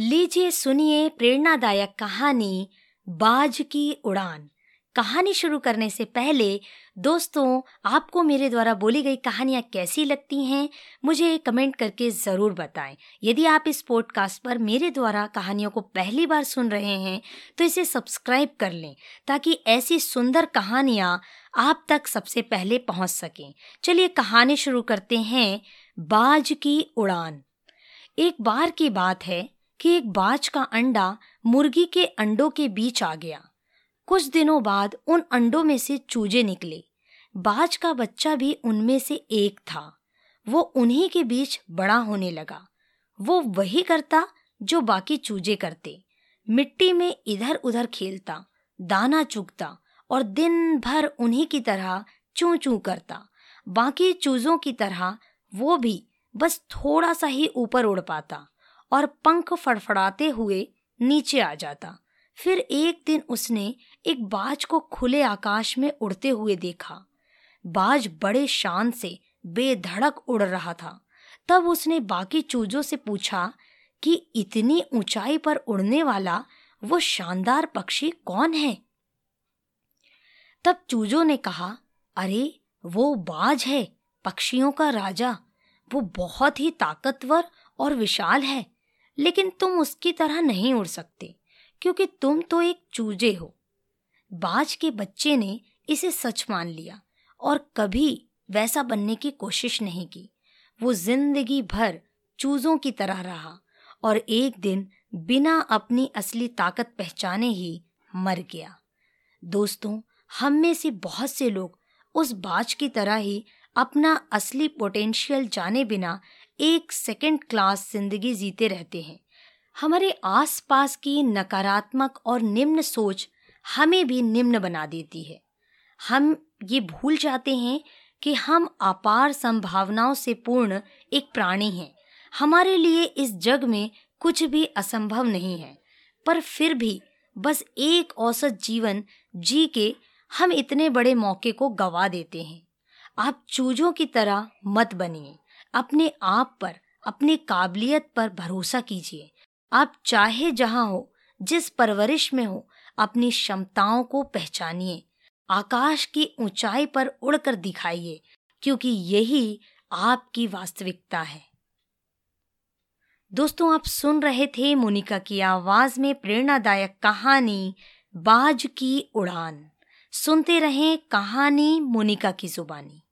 लीजिए सुनिए प्रेरणादायक कहानी, बाज की उड़ान। कहानी शुरू करने से पहले, दोस्तों, आपको मेरे द्वारा बोली गई कहानियाँ कैसी लगती हैं, मुझे कमेंट करके ज़रूर बताएँ। यदि आप इस पॉडकास्ट पर मेरे द्वारा कहानियों को पहली बार सुन रहे हैं तो इसे सब्सक्राइब कर लें, ताकि ऐसी सुंदर कहानियाँ आप तक सबसे पहले पहुँच सकें। चलिए कहानी शुरू करते हैं, बाज की उड़ान। एक बार की बात है कि एक बाज का अंडा मुर्गी के अंडों के बीच आ गया। कुछ दिनों बाद उन अंडों में से चूजे निकले। बाज का बच्चा भी उनमें से एक था। वो उन्हीं के बीच बड़ा होने लगा। वो वही करता जो बाकी चूजे करते। मिट्टी में इधर उधर खेलता, दाना चुगता और दिन भर उन्हीं की तरह चू चू करता। बाकी चूजों की तरह वो भी बस थोड़ा सा ही ऊपर उड़ पाता। और पंख फड़फड़ाते हुए नीचे आ जाता। फिर एक दिन उसने एक बाज को खुले आकाश में उड़ते हुए देखा। बाज बड़े शान से बेधड़क उड़ रहा था। तब उसने बाकी चूजों से पूछा कि इतनी ऊंचाई पर उड़ने वाला वो शानदार पक्षी कौन है? तब चूजों ने कहा, अरे, वो बाज है, पक्षियों का राजा। वो बहुत ही ताकतवर और विशाल है। लेकिन तुम उसकी तरह नहीं उड़ सकते, क्योंकि तुम तो एक चूजे हो। बाज के बच्चे ने इसे सच मान लिया और कभी वैसा बनने की कोशिश नहीं की। वो ज़िंदगी भर चूजों की तरह रहा और एक दिन बिना अपनी असली ताकत पहचाने ही मर गया। दोस्तों, हम में से बहुत से लोग उस बाज की तरह ही अपना असली पोटेंशियल जाने बिना एक सेकंड क्लास ज़िंदगी जीते रहते हैं। हमारे आसपास की नकारात्मक और निम्न सोच हमें भी निम्न बना देती है। हम ये भूल जाते हैं कि हम अपार संभावनाओं से पूर्ण एक प्राणी हैं। हमारे लिए इस जग में कुछ भी असंभव नहीं है, पर फिर भी बस एक औसत जीवन जी के हम इतने बड़े मौके को गवा देते हैं। आप चूजों की तरह मत बनिए। अपने आप पर, अपनी काबिलियत पर भरोसा कीजिए। आप चाहे जहाँ हो, जिस परवरिश में हो, अपनी क्षमताओं को पहचानिए। आकाश की ऊंचाई पर उड़कर दिखाइए, क्योंकि यही आपकी वास्तविकता है। दोस्तों, आप सुन रहे थे मोनिका की आवाज़ में प्रेरणादायक कहानी, बाज की उड़ान। सुनते रहें कहानी मोनिका की जुबानी।